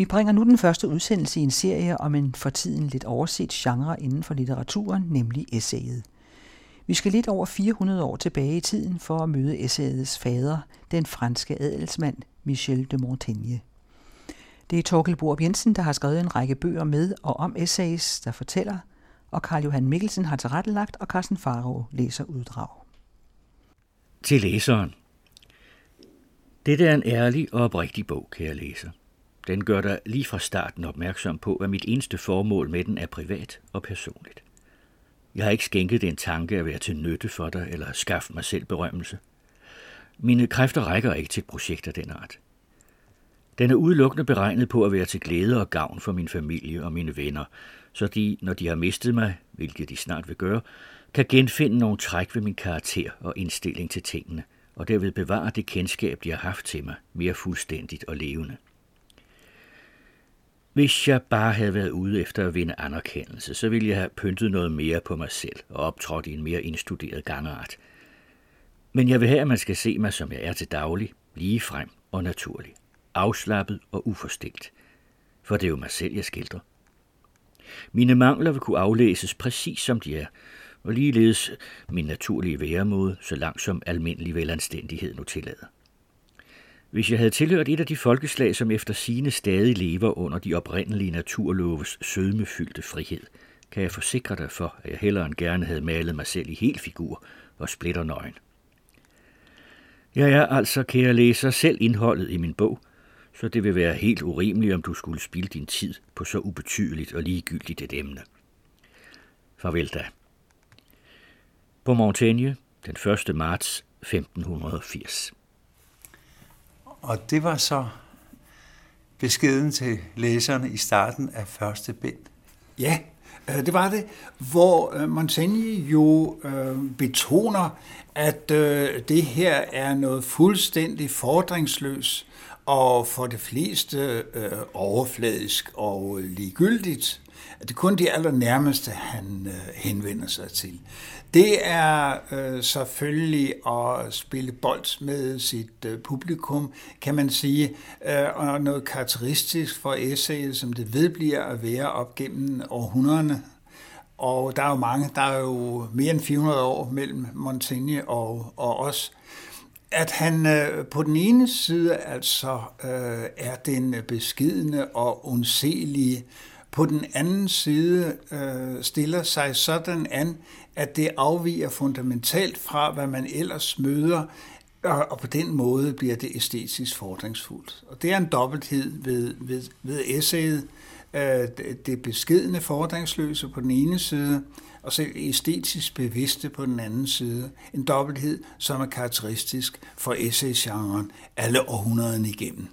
Vi bringer nu den første udsendelse i en serie om en for tiden lidt overset genre inden for litteraturen, nemlig essayet. Vi skal lidt over 400 år tilbage i tiden for at møde essayets fader, den franske adelsmand Michel de Montaigne. Det er Torkel Borup Jensen, der har skrevet en række bøger med og om essays, der fortæller, og Karl Johan Mikkelsen har tilrettelagt, og Carsten Faro læser uddrag. Til læseren. Dette er en ærlig og oprigtig bog, kære læser. Den gør dig lige fra starten opmærksom på, at mit eneste formål med den er privat og personligt. Jeg har ikke skænket en tanke at være til nytte for dig eller skaffe mig selv berømmelse. Mine kræfter rækker ikke til projekter den art. Den er udelukkende beregnet på at være til glæde og gavn for min familie og mine venner, så de, når de har mistet mig, hvilket de snart vil gøre, kan genfinde nogle træk ved min karakter og indstilling til tingene, og derved bevare det kendskab, de har haft til mig, mere fuldstændigt og levende. Hvis jeg bare havde været ude efter at vinde anerkendelse, så ville jeg have pyntet noget mere på mig selv og optrådt i en mere indstuderet gangart. Men jeg vil have, at man skal se mig, som jeg er til daglig, lige frem og naturlig, afslappet og uforstilt. For det er jo mig selv, jeg skildrer. Mine mangler vil kunne aflæses præcis som de er, og ligeledes min naturlige væremåde, så langt som almindelig velanstændighed nu tillader. Hvis jeg havde tilhørt et af de folkeslag, som efter sine stadig lever under de oprindelige naturloves sødmefyldte frihed, kan jeg forsikre dig for, at jeg hellere end gerne havde malet mig selv i hel figur og splitter nøgen. Jeg er altså, kære læser, selv indholdet i min bog, så det vil være helt urimeligt, om du skulle spilde din tid på så ubetydeligt og ligegyldigt et emne. Farvel da. På Montaigne, den 1. marts 1580. Og det var så beskeden til læserne i starten af første bind. Ja, øh, det var det, hvor øh, Montaigne jo øh, betoner, at øh, det her er noget fuldstændig fordringsløs og for det fleste øh, overfladisk og ligegyldigt. Det er kun de allernærmeste, han øh, henvender sig til. Det er øh, selvfølgelig at spille bold med sit øh, publikum, kan man sige, øh, og noget karakteristisk for essayet, som det vedbliver at være op gennem århundrederne. Og der er jo mange, der er jo mere end 400 år mellem Montaigne og, og os. At han øh, på den ene side altså øh, er den beskidende og undselige, på den anden side øh, stiller sig sådan an, at det afviger fundamentalt fra, hvad man ellers møder, og på den måde bliver det æstetisk fordringsfuldt. Og det er en dobbelthed ved, ved, ved essayet. Det beskedende fordringsløse på den ene side, og så æstetisk bevidste på den anden side. En dobbelthed, som er karakteristisk for essay-genren alle århundrederne igennem.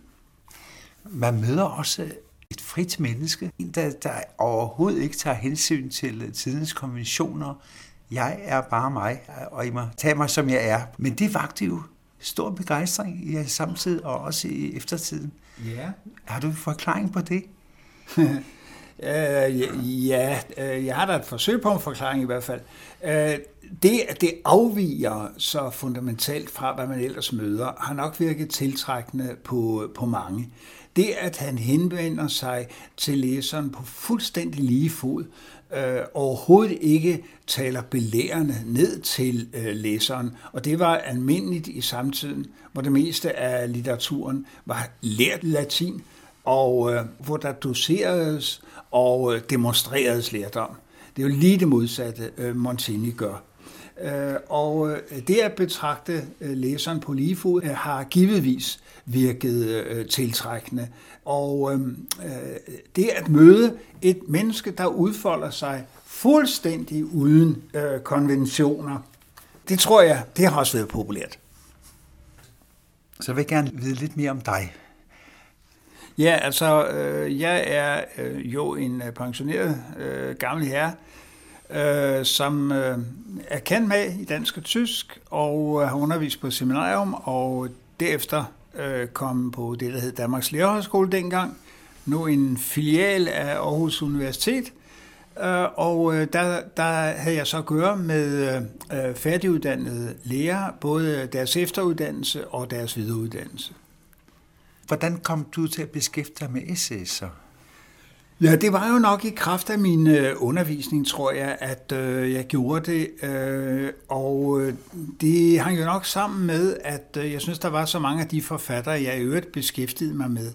Man møder også et frit menneske, en der, der overhovedet ikke tager hensyn til tidens konventioner, jeg er bare mig, og I må tage mig, som jeg er. Men det vagte jo stor begejstring i samtid og også i eftertiden. Ja. Har du en forklaring på det? Øh, ja, øh, jeg har da et forsøg på en forklaring i hvert fald. Øh, det, at det afviger så fundamentalt fra, hvad man ellers møder, har nok virket tiltrækkende på, på mange. Det, at han henvender sig til læseren på fuldstændig lige fod, øh, overhovedet ikke taler belærende ned til øh, læseren. Og det var almindeligt i samtiden, hvor det meste af litteraturen var lært latin, og øh, hvor der doseredes og øh, demonstreredes lærdom. Det er jo lige det modsatte, øh, Montaigne gør. Øh, og øh, det at betragte øh, læseren på lige fod øh, har givetvis virket øh, tiltrækkende. Og øh, øh, det at møde et menneske, der udfolder sig fuldstændig uden konventioner, det tror jeg, det har også været populært. Så vil jeg gerne vide lidt mere om dig. Ja, altså, øh, jeg er øh, jo en øh, pensioneret øh, gammel herre, øh, som øh, er kendt med i dansk og tysk, og øh, har undervist på seminarium, og derefter øh, kom på det, der hed Danmarks Lærerhøjskole dengang, nu en filial af Aarhus Universitet, øh, og øh, der, der havde jeg så at gøre med øh, færdiguddannede lærere, både øh, deres efteruddannelse og deres videreuddannelse. Hvordan kom du til at beskæftige dig med essays så? Ja, det var jo nok i kraft af min øh, undervisning, tror jeg, at øh, jeg gjorde det. Øh, og øh, det hang jo nok sammen med, at øh, jeg synes, der var så mange af de forfattere, jeg i øvrigt beskæftigede mig med,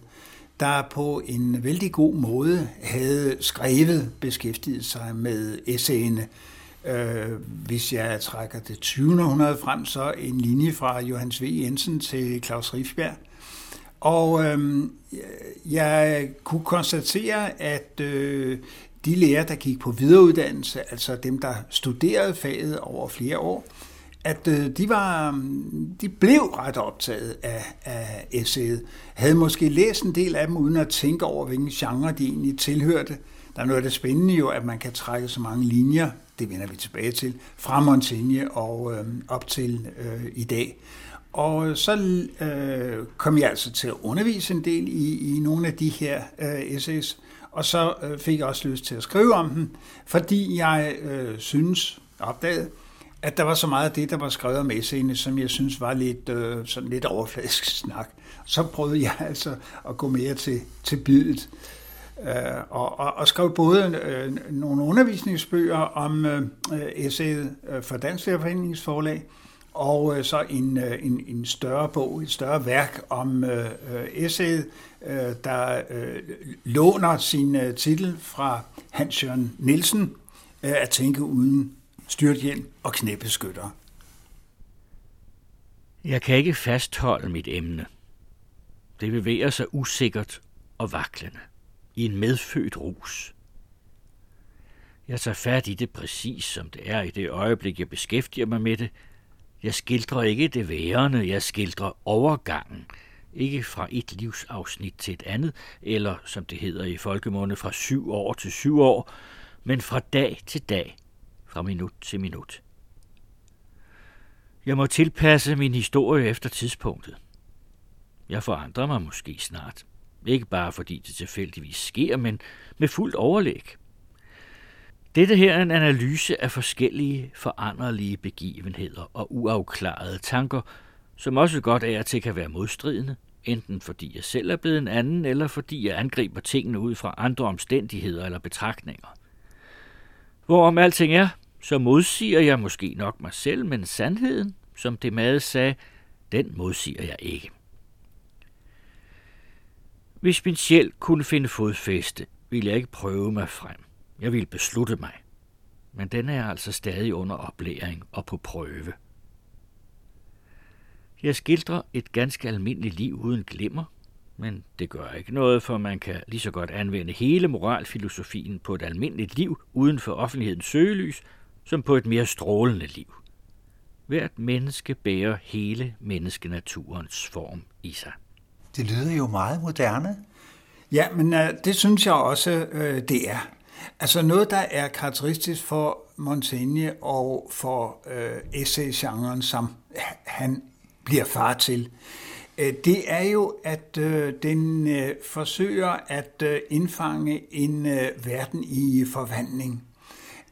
der på en vældig god måde havde skrevet beskæftiget sig med essayene. Øh, hvis jeg trækker det 20. århundrede frem, så en linje fra Johannes V. Jensen til Claus Rifbjerg. Og øh, jeg kunne konstatere, at øh, de lærere, der gik på videreuddannelse, altså dem, der studerede faget over flere år, at øh, de, var, øhm, de blev ret optaget af, af essayet. Havde måske læst en del af dem, uden at tænke over, hvilken genre de egentlig tilhørte. Der er noget af det spændende jo, at man kan trække så mange linjer, det vender vi tilbage til, fra Montaigne og øh, op til øh, i dag. Og så øh, kom jeg altså til at undervise en del i, i nogle af de her øh, essays, og så øh, fik jeg også lyst til at skrive om dem, fordi jeg øh, synes, opdagede, at der var så meget af det, der var skrevet om essayene, som jeg synes var lidt, øh, sådan lidt overfladisk snak. Så prøvede jeg altså at gå mere til, til bidet. Øh, og, og, og skrev både øh, nogle undervisningsbøger om øh, essayet øh, for Dansk Lærerforeningsforlag, og øh, så en, øh, en, en større bog, et større værk om øh, øh, essayet, øh, der øh, låner sin øh, titel fra Hans Jørgen Nielsen, øh, At tænke uden styrthjelm og knæbeskytter. Jeg kan ikke fastholde mit emne. Det bevæger sig usikkert og vaklende i en medfødt rus. Jeg tager fat i det præcis, som det er i det øjeblik, jeg beskæftiger mig med det. Jeg skildrer ikke det værende, jeg skildrer overgangen. Ikke fra et livsafsnit til et andet, eller som det hedder i folkemunde, fra syv år til syv år, men fra dag til dag, fra minut til minut. Jeg må tilpasse min historie efter tidspunktet. Jeg forandrer mig måske snart. Ikke bare fordi det tilfældigvis sker, men med fuldt overlæg. Dette her er en analyse af forskellige foranderlige begivenheder og uafklarede tanker, som også godt er til kan være modstridende, enten fordi jeg selv er blevet en anden, eller fordi jeg angriber tingene ud fra andre omstændigheder eller betragtninger. Hvorom alting er, så modsiger jeg måske nok mig selv, men sandheden, som det mad sagde, den modsiger jeg ikke. Hvis min sjæl kunne finde fodfæste, ville jeg ikke prøve mig frem. Jeg ville beslutte mig. Men den er altså stadig under oplæring og på prøve. Jeg skildrer et ganske almindeligt liv uden glimmer, men det gør ikke noget, for man kan lige så godt anvende hele moralfilosofien på et almindeligt liv uden for offentlighedens søgelys, som på et mere strålende liv. Hvert menneske bærer hele menneskenaturens form i sig. Det lyder jo meget moderne. Ja, men uh, det synes jeg også, uh, det er. Altså noget, der er karakteristisk for Montaigne og for øh, essay-genren, som han bliver far til, øh, det er jo, at øh, den øh, forsøger at øh, indfange en øh, verden i forvandling.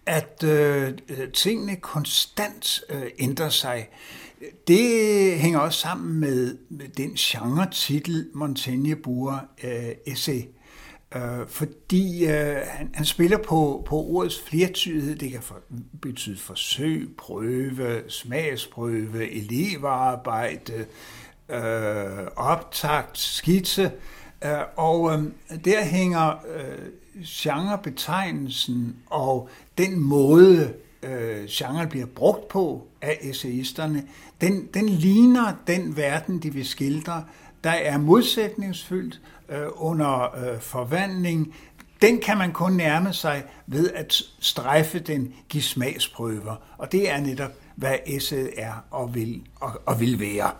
At øh, øh tingene konstant øh, ændrer sig. Det hænger også sammen med, den genre-titel, Montaigne bruger, øh, essay øh, fordi øh, han, han spiller på, på ordets flertydighed. Det kan for, betyde forsøg, prøve, smagsprøve, elevarbejde, øh, optakt, skitse. Øh, og øh, der hænger øh, genrebetegnelsen og den måde, øh, genren bliver brugt på af essayisterne, den, den ligner den verden, de vil skildre, der er modsætningsfyldt øh, under øh, forvandling. Den kan man kun nærme sig ved at strejfe den, give smagsprøver. Og det er netop, hvad essayet er og vil, og, og vil være.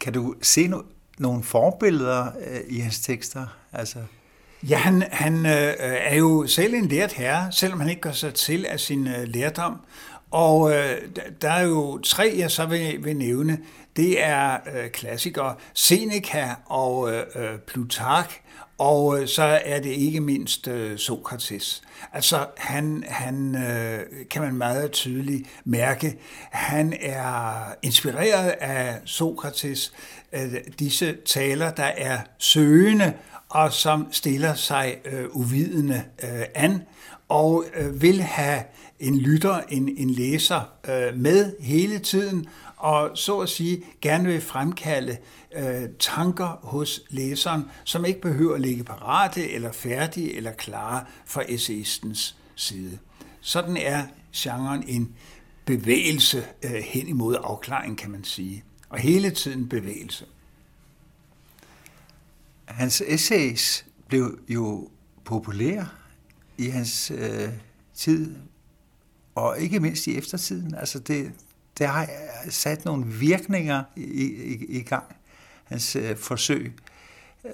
Kan du se no- nogle forbilleder øh, i hans tekster? Altså... Ja, han, han øh, er jo selv en lært herre, selvom han ikke gør sig til af sin øh, lærdom. Og øh, der er jo tre, jeg så vil, vil nævne. Det er øh, klassikere Seneca og øh, øh Plutark, og øh, så er det ikke mindst øh, Sokrates. Altså han, han øh, kan man meget tydeligt mærke, han er inspireret af Sokrates, øh, disse taler, der er søgende og som stiller sig øh, uvidende øh, an og øh, vil have en lytter, en, en læser øh, med hele tiden, og så at sige gerne vil fremkalde øh, tanker hos læseren, som ikke behøver at ligge parate eller færdige eller klare fra essayistens side. Sådan er genren en bevægelse øh, hen imod afklaring, kan man sige. Og hele tiden bevægelse. Hans essays blev jo populære i hans øh, tid, og ikke mindst i eftertiden. Altså det, det har øh, sat nogle virkninger i, i, i gang, hans øh, forsøg.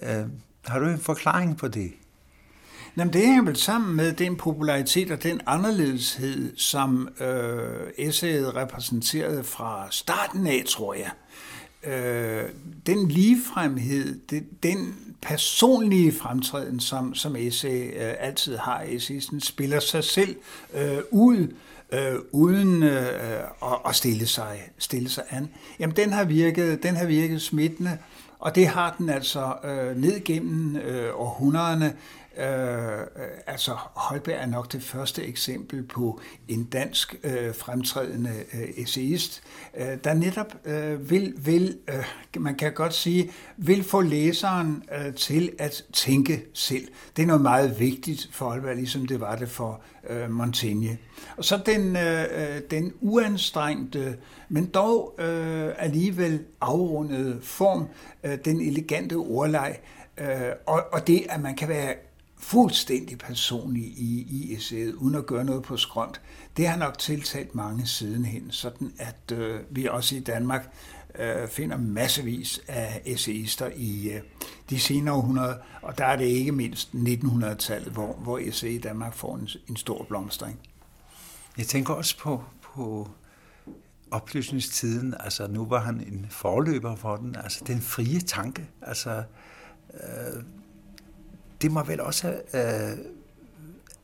Øh, har du en forklaring på det? Jamen, det hænger vel sammen med den popularitet og den anderledeshed, som øh, essayet repræsenterede fra starten af, tror jeg. Øh, den ligefremhed, det, den personlige fremtræden, som, som essay øh, altid har, essayisten spiller sig selv øh, ud, øh, uden øh, at, at stille, sig, stille sig an. Jamen, den har virket, den har virket smittende, og det har den altså øh, ned gennem øh, århundrederne. Øh, øh, altså Holberg er nok det første eksempel på en dansk øh, fremtrædende øh, essayist, øh, der netop øh, vil, vil øh, man kan godt sige, vil få læseren øh, til at tænke selv. Det er noget meget vigtigt for Holberg, ligesom det var det for øh, Montaigne. Og så den, øh, øh den uanstrengte, men dog øh, alligevel afrundede form, øh, den elegante ordleg, øh, og, og det, at man kan være fuldstændig personlig i, i essayet, uden at gøre noget på skrønt, det har nok tiltalt mange sidenhen, sådan at øh, vi også i Danmark øh, finder massevis af essayister i øh, de senere århundreder, og der er det ikke mindst 1900-tallet, hvor, hvor essay i Danmark får en, en stor blomstring. Jeg tænker også på, på oplysningstiden, altså nu var han en forløber for den, altså den frie tanke, altså øh, det må vel også have, øh,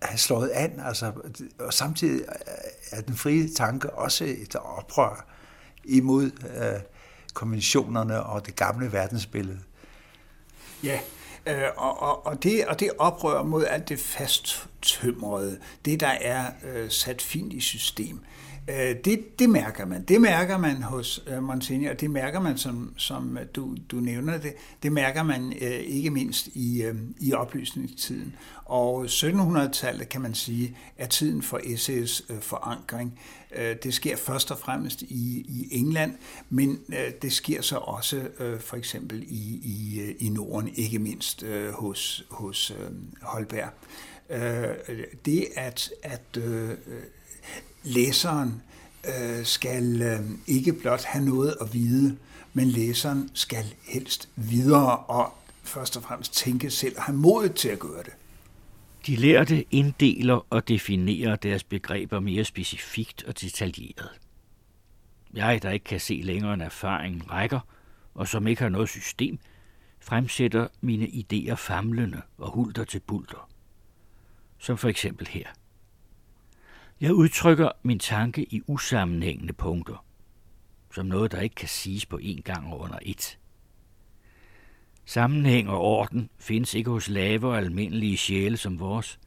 have slået an, altså, og samtidig er den frie tanke også et oprør imod øh, konventionerne og det gamle verdensbillede. Ja, øh, og, og, og, det, og det oprør mod alt det fasttømrede, det der er øh, sat fint i system, Øh, Øh, det, det mærker man. Det mærker man hos øh, Montaigne, og det mærker man, som, som øh, du, du nævner det, det mærker man øh, ikke mindst i, øh, i oplysningstiden. Og 1700-tallet, kan man sige, er tiden for SS' øh, forankring. Øh, det sker først og fremmest i, i England, men øh, det sker så også øh, for eksempel i, i, øh, i Norden, ikke mindst øh, hos, hos øh, Holberg. Øh, det at, at øh, læseren øh, skal øh, ikke blot have noget at vide, men læseren skal helst videre og først og fremmest tænke selv og have modet til at gøre det. De lærte inddeler og definerer deres begreber mere specifikt og detaljeret. Jeg, der ikke kan se længere end erfaring rækker, og som ikke har noget system, fremsætter mine idéer famlende og hulter til bulter. Som for eksempel her – jeg udtrykker min tanke i usammenhængende punkter, som noget, der ikke kan siges på én gang og under et. Sammenhæng og orden findes ikke hos lave og almindelige sjæle som vores.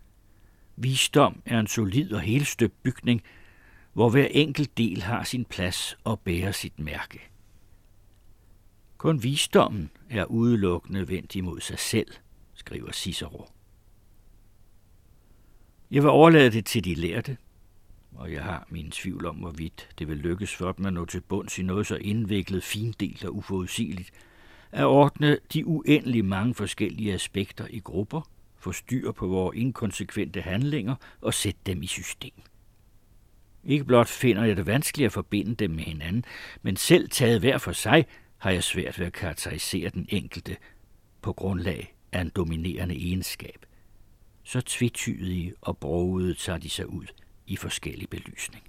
Visdom er en solid og helstøbt bygning, hvor hver enkelt del har sin plads og bærer sit mærke. Kun visdommen er udelukkende vendt imod sig selv, skriver Cicero. Jeg vil overlade det til de lærte, og jeg har min tvivl om, hvorvidt det vil lykkes for dem at nå til bunds i noget så indviklet, findelt og uforudsigeligt, at ordne de uendelig mange forskellige aspekter i grupper, få styr på vores inkonsekvente handlinger og sætte dem i system. Ikke blot finder jeg det vanskeligt at forbinde dem med hinanden, men selv taget hver for sig har jeg svært ved at karakterisere den enkelte på grundlag af en dominerende egenskab. Så tvetydige og brogede tager de sig ud – i forskellig belysning.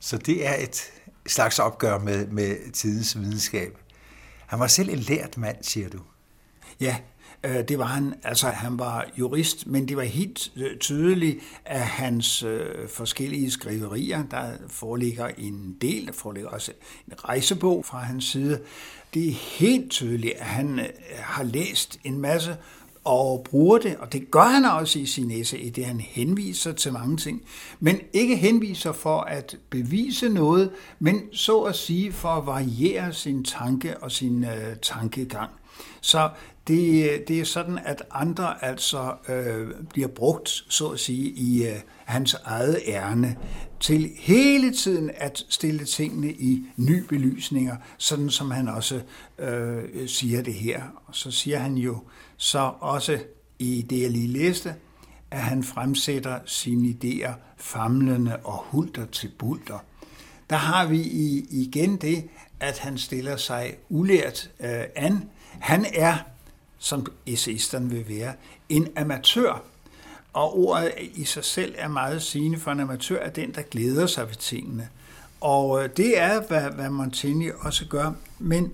Så det er et slags opgør med, med tidens videnskab. Han var selv en lært mand, siger du. Ja, Øh, det var han, altså han var jurist, men det var helt øh, tydeligt af hans øh, forskellige skriverier. Der foreligger en del, der foreligger også en rejsebog fra hans side. Det er helt tydeligt, at han har læst en masse og bruger det, og det gør han også i sin essay, det han henviser til mange ting, men ikke henviser for at bevise noget, men så at sige for at variere sin tanke og sin øh, tankegang. Så det, det er sådan, at andre altså øh, bliver brugt, så at sige, i øh, hans eget ærne til hele tiden at stille tingene i ny belysninger, sådan som han også øh, siger det her. Og så siger han jo så også i det, jeg lige læste, at han fremsætter sine idéer famlende og hulter til bulter. Der har vi igen det, at han stiller sig ulært øh, an. Han er, som essayisterne vil være, en amatør. Og ordet i sig selv er meget sigende for en amatør, er den, der glæder sig ved tingene. Og øh, det er, hvad, hvad Montaigne også gør. Men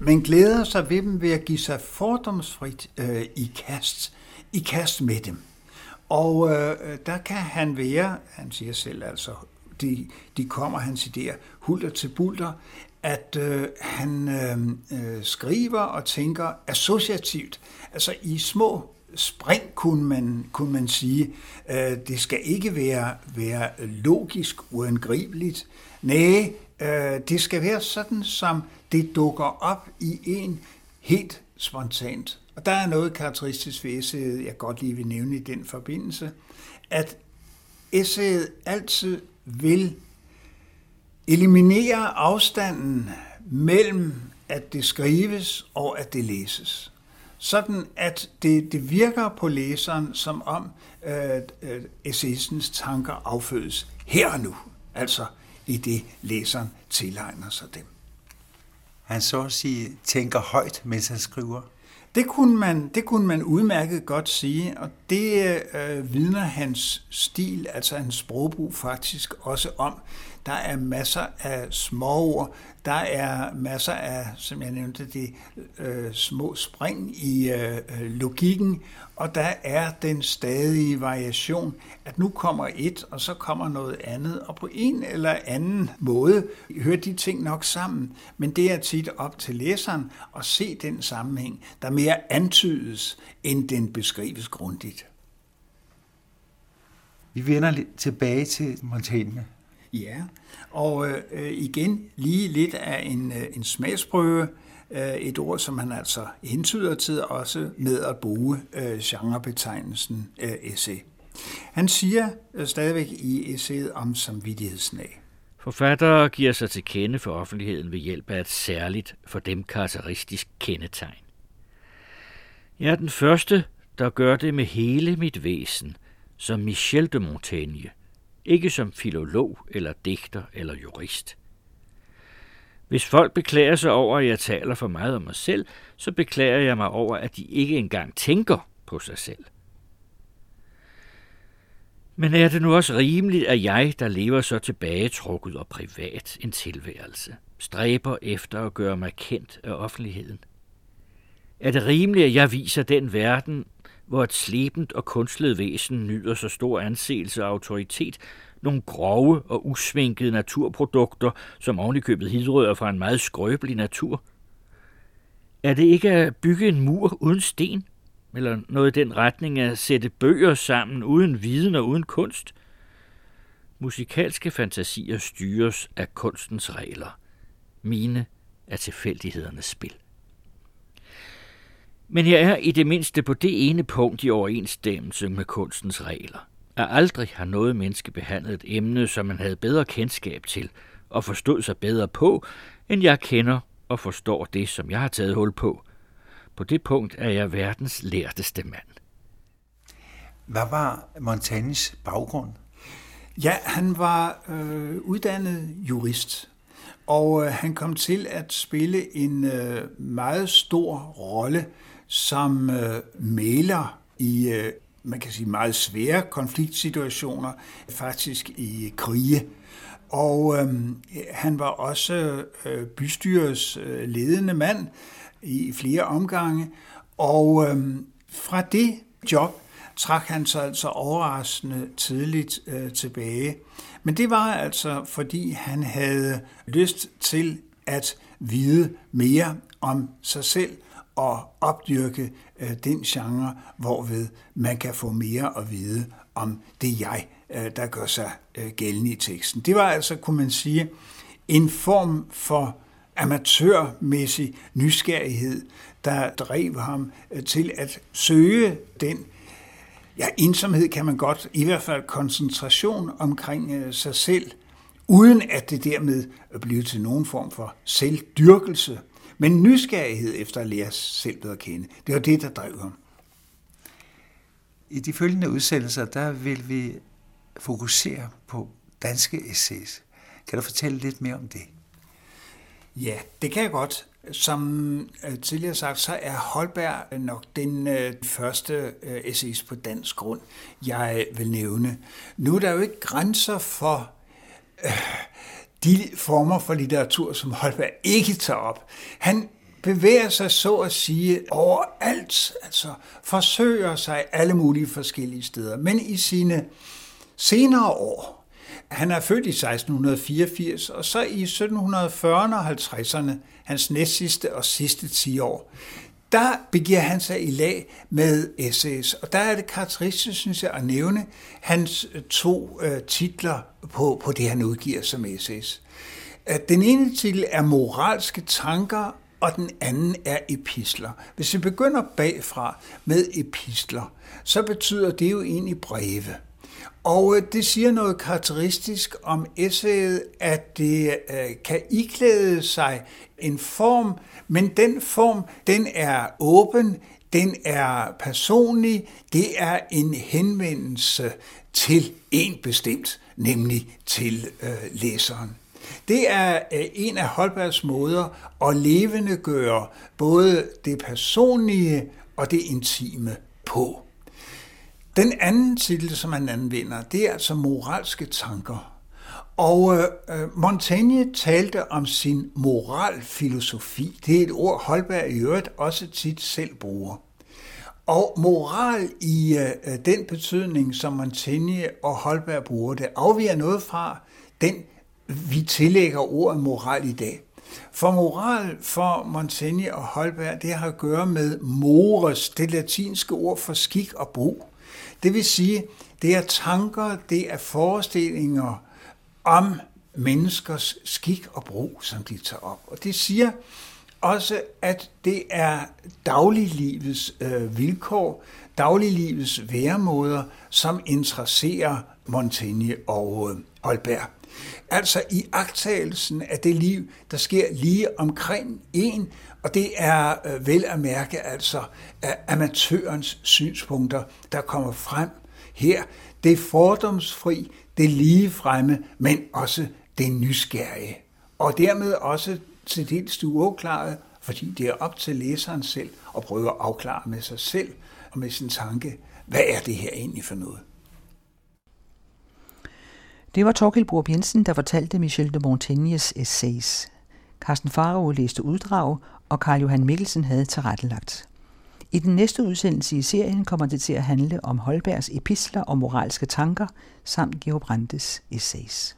men glæder sig ved dem ved at give sig fordomsfrit øh, i kast, i kast med dem. Og øh, der kan han være, han siger selv altså, de, de kommer hans idéer hulter til bulter, at øh, han øh, øh, skriver og tænker associativt, altså i små spring, kunne man, kunne man sige. Øh, det skal ikke være, være logisk uangribeligt. Nej, øh, det skal være sådan, som det dukker op i en helt spontant. Og der er noget karakteristisk ved essayet, jeg godt lige vil nævne i den forbindelse, at essayet altid vil eliminere afstanden mellem at det skrives og at det læses. Sådan at det, det virker på læseren som om øh, øh, essayistens tanker affødes her og nu, altså i det læseren tilegner sig dem han så at sige tænker højt, mens han skriver? Det kunne man, det kunne man udmærket godt sige, og det øh, vidner hans stil, altså hans sprogbrug faktisk også om. Der er masser af småord, der er masser af, som jeg nævnte, de øh, små spring i øh, logikken, og der er den stadige variation, at nu kommer et, og så kommer noget andet, og på en eller anden måde hører de ting nok sammen, men det er tit op til læseren at se den sammenhæng, der mere antydes, end den beskrives grundigt. Vi vender lidt tilbage til Montaigne. Ja, og øh, igen lige lidt af en, øh, en smagsprøve. Øh, et ord, som han altså hentyder til også med at bruge øh, genrebetegnelsen øh, essay. Han siger øh, stadigvæk i essayet om samvittighedsnag. Forfattere giver sig til kende for offentligheden ved hjælp af et særligt for dem karakteristisk kendetegn. Jeg er den første, der gør det med hele mit væsen, som Michel de Montaigne, ikke som filolog eller digter eller jurist. Hvis folk beklager sig over, at jeg taler for meget om mig selv, så beklager jeg mig over, at de ikke engang tænker på sig selv. Men er det nu også rimeligt, at jeg, der lever så tilbagetrukket og privat en tilværelse, stræber efter at gøre mig kendt af offentligheden? Er det rimeligt, at jeg viser den verden, hvor et slebent og kunstlet væsen nyder så stor anseelse og autoritet, nogle grove og usvinkede naturprodukter, som ovenikøbet hidrører fra en meget skrøbelig natur? Er det ikke at bygge en mur uden sten? Eller noget i den retning at sætte bøger sammen uden viden og uden kunst? Musikalske fantasier styres af kunstens regler. Mine er tilfældighedernes spil. Men jeg er i det mindste på det ene punkt i overensstemmelse med kunstens regler at aldrig har noget menneske behandlet et emne, som man havde bedre kendskab til og forstod sig bedre på, end jeg kender og forstår det, som jeg har taget hul på. På det punkt er jeg verdens lærteste mand. Hvad var Montaignes baggrund? Ja, han var øh, uddannet jurist, og øh, han kom til at spille en øh, meget stor rolle som øh, mæler i øh, man kan sige, meget svære konfliktsituationer, faktisk i krige. Og øh, han var også øh, bystyrets øh, ledende mand i flere omgange, Og øh, fra det job trak han sig altså overraskende tidligt øh, tilbage. Men det var altså, fordi han havde lyst til at vide mere om sig selv og opdyrke øh, den genre, hvorved man kan få mere at vide om det jeg, øh, der gør sig øh, gældende i teksten. Det var altså, kunne man sige, en form for amatørmæssig nysgerrighed, der drev ham øh, til at søge den ja, ensomhed kan man godt, i hvert fald koncentration omkring øh, sig selv, uden at det dermed øh, blev til nogen form for selvdyrkelse, men nysgerrighed efter at lære selv bedre at kende. Det var det, der drev ham. I de følgende udsendelser, der vil vi fokusere på danske essays. Kan du fortælle lidt mere om det? Ja, det kan jeg godt. Som øh, tidligere sagt, så er Holberg nok den øh, første øh, essays på dansk grund, jeg vil nævne. Nu er der jo ikke grænser for øh, de former for litteratur, som Holberg ikke tager op. Han bevæger sig så at sige overalt, altså forsøger sig alle mulige forskellige steder. Men i sine senere år, han er født i 1684, og så i 1740'erne og 50'erne, hans næstsidste og sidste 10 år, der begiver han sig i lag med essays. Og der er det karakteristisk, synes jeg, at nævne hans øh, to øh, titler på, på det, han udgiver som essays. Øh, den ene titel er Moralske tanker, og den anden er epistler. Hvis vi begynder bagfra med epistler, så betyder det jo egentlig breve. Og øh, det siger noget karakteristisk om essayet, at det øh, kan iklæde sig en form, men den form, den er åben, den er personlig, det er en henvendelse til en bestemt, nemlig til øh, læseren. Det er øh, en af Holbergs måder at levende gøre både det personlige og det intime på. Den anden titel, som han anvender, det er altså moralske tanker. Og øh, øh, Montaigne talte om sin moralfilosofi. Det er et ord, Holberg i øvrigt også tit selv bruger. Og moral i øh, øh, den betydning, som Montaigne og Holberg bruger det, afviger noget fra den, vi tillægger ordet moral i dag. For moral for Montaigne og Holberg, det har at gøre med mores, det latinske ord for skik og brug. Det vil sige, det er tanker, det er forestillinger om menneskers skik og brug, som de tager op. Og det siger også, at det er dagliglivets øh, vilkår, dagliglivets væremåder, som interesserer Montaigne og øh, Olberg. Altså i agtagelsen af det liv, der sker lige omkring en, og det er øh, vel at mærke altså amatørens synspunkter, der kommer frem her. Det er fordomsfri, det er lige fremme, men også det nysgerrige. Og dermed også til dels uafklaret, fordi det er op til læseren selv at prøve at afklare med sig selv og med sin tanke, hvad er det her egentlig for noget? Det var Torkild Borup Jensen, der fortalte Michel de Montaignes essays. Carsten Faro læste uddrag, og Karl Johan Mikkelsen havde tilrettelagt. I den næste udsendelse i serien kommer det til at handle om Holbergs epistler og moralske tanker samt Georg Brandes essays.